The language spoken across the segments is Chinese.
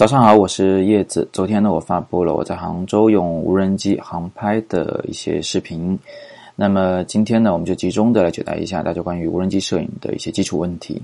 早上好，我是叶子。昨天呢，我发布了我在杭州用无人机航拍的一些视频。那么今天呢，我们就集中的来解答一下大家关于无人机摄影的一些基础问题。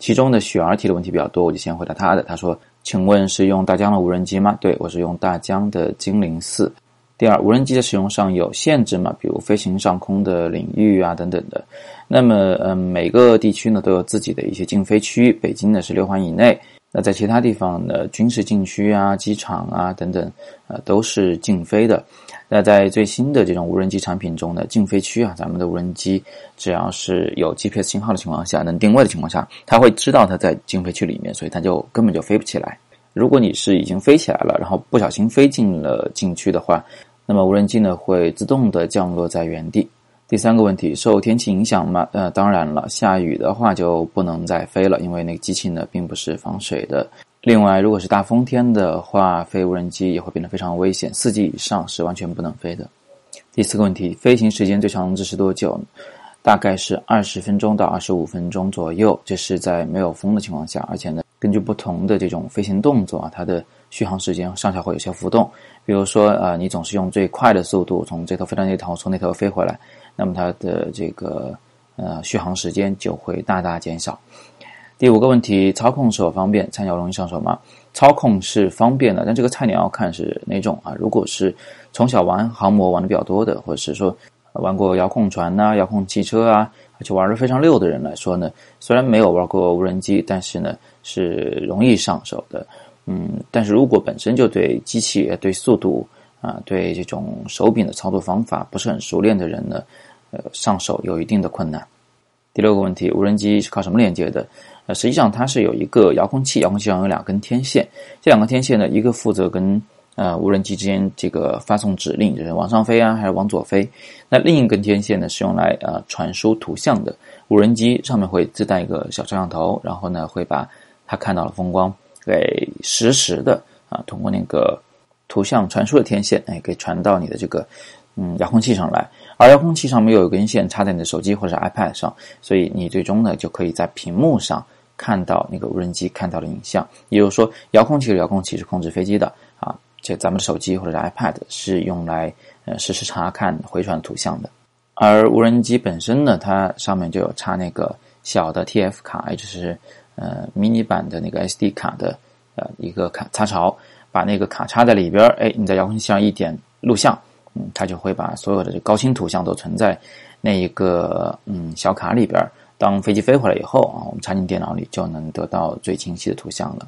其中的雪儿提的问题比较多，我就先回答他的。他说：“请问是用大疆的无人机吗？”对，我是用大疆的精灵四。第二，无人机的使用上有限制吗？比如飞行上空的领域啊等等的。那么，嗯，每个地区呢都有自己的一些禁飞区，北京呢是六环以内。那在其他地方的军事禁区啊、机场啊等等，呃，都是禁飞的。那在最新的这种无人机产品中的禁飞区啊，咱们的无人机只要是有 GPS 信号的情况下，能定位的情况下，它会知道它在禁飞区里面，所以它就根本就飞不起来。如果你是已经飞起来了，然后不小心飞进了禁区的话，那么无人机呢会自动的降落在原地。第三个问题，受天气影响吗？呃，当然了，下雨的话就不能再飞了，因为那个机器呢并不是防水的。另外，如果是大风天的话，飞无人机也会变得非常危险，四级以上是完全不能飞的。第四个问题，飞行时间最长这是多久？大概是二十分钟到二十五分钟左右，这是在没有风的情况下，而且呢，根据不同的这种飞行动作啊，它的续航时间上下会有些浮动。比如说，呃，你总是用最快的速度从这头飞到那头，从那头飞回来。那么它的这个呃续航时间就会大大减少。第五个问题，操控是否方便？菜鸟容易上手吗？操控是方便的，但这个菜鸟要看是哪种啊。如果是从小玩航模玩的比较多的，或者是说玩过遥控船呐、遥控汽车啊，而且玩的非常溜的人来说呢，虽然没有玩过无人机，但是呢是容易上手的。嗯，但是如果本身就对机器、对速度。啊，对这种手柄的操作方法不是很熟练的人呢，呃，上手有一定的困难。第六个问题，无人机是靠什么连接的？呃，实际上它是有一个遥控器，遥控器上有两根天线，这两根天线呢，一个负责跟呃无人机之间这个发送指令，就是往上飞啊，还是往左飞。那另一根天线呢，是用来呃传输图像的。无人机上面会自带一个小摄像头，然后呢，会把它看到的风光给实时的啊，通过那个。图像传输的天线，哎，给传到你的这个嗯遥控器上来，而遥控器上面又有根线插在你的手机或者 iPad 上，所以你最终呢就可以在屏幕上看到那个无人机看到的影像。也就是说，遥控器的遥控器是控制飞机的啊，这咱们的手机或者是 iPad 是用来呃实时查看回传图像的。而无人机本身呢，它上面就有插那个小的 TF 卡，也就是呃迷你版的那个 SD 卡的呃一个卡插槽。把那个卡插在里边儿，哎，你在遥控器上一点录像，嗯，它就会把所有的这高清图像都存在那一个嗯小卡里边儿。当飞机飞回来以后啊，我们插进电脑里就能得到最清晰的图像了。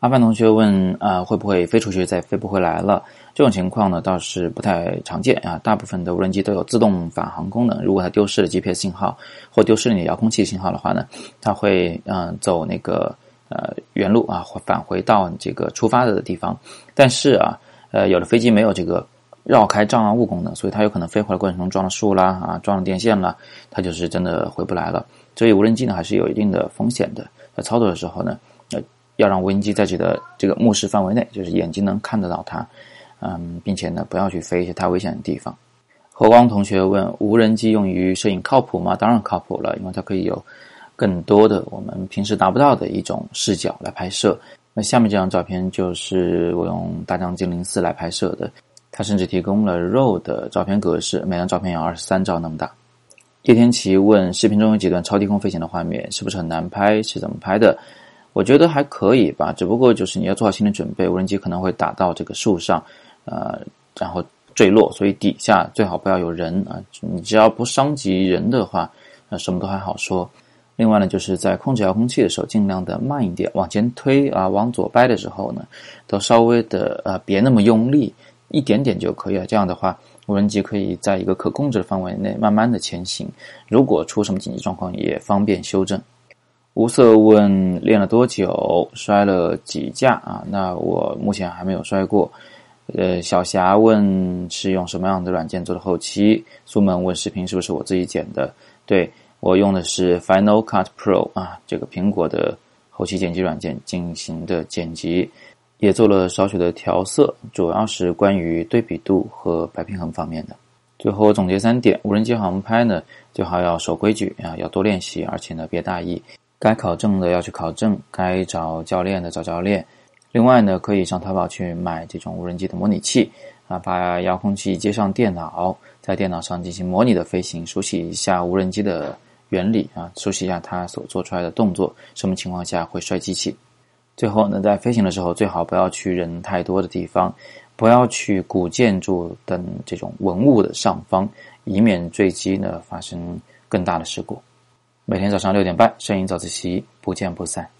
阿范同学问啊，会不会飞出去再飞不回来了？这种情况呢倒是不太常见啊。大部分的无人机都有自动返航功能，如果它丢失了 GPS 信号或丢失了你遥控器信号的话呢，它会嗯走那个。呃，原路啊，返回到这个出发的地方。但是啊，呃，有的飞机没有这个绕开障碍物功能，所以它有可能飞回来过程中撞了树啦，啊，撞了电线啦，它就是真的回不来了。所以无人机呢，还是有一定的风险的。在操作的时候呢，呃，要让无人机在自己的这个目视范围内，就是眼睛能看得到它，嗯，并且呢，不要去飞一些太危险的地方。何光同学问：无人机用于摄影靠谱吗？当然靠谱了，因为它可以有。更多的我们平时达不到的一种视角来拍摄。那下面这张照片就是我用大疆精灵四来拍摄的，它甚至提供了 RAW 的照片格式，每张照片有二十三兆那么大。叶天琪问：视频中有几段超低空飞行的画面，是不是很难拍？是怎么拍的？我觉得还可以吧，只不过就是你要做好心理准备，无人机可能会打到这个树上，呃，然后坠落，所以底下最好不要有人啊。你只要不伤及人的话，那什么都还好说。另外呢，就是在控制遥控器的时候，尽量的慢一点，往前推啊，往左掰的时候呢，都稍微的呃别那么用力，一点点就可以了。这样的话，无人机可以在一个可控制的范围内慢慢的前行。如果出什么紧急状况，也方便修正。无色问练了多久，摔了几架啊？那我目前还没有摔过。呃，小霞问是用什么样的软件做的后期？苏门问视频是不是我自己剪的？对。我用的是 Final Cut Pro 啊，这个苹果的后期剪辑软件进行的剪辑，也做了少许的调色，主要是关于对比度和白平衡方面的。最后总结三点：无人机航拍呢，最好要守规矩啊，要多练习，而且呢别大意，该考证的要去考证，该找教练的找教练，另外呢，可以上淘宝去买这种无人机的模拟器啊，把遥控器接上电脑，在电脑上进行模拟的飞行，熟悉一下无人机的原理啊，熟悉一下它所做出来的动作，什么情况下会摔机器。最后呢，在飞行的时候，最好不要去人太多的地方，不要去古建筑等这种文物的上方，以免坠机呢发生更大的事故。每天早上六点半，摄影早自习，不见不散。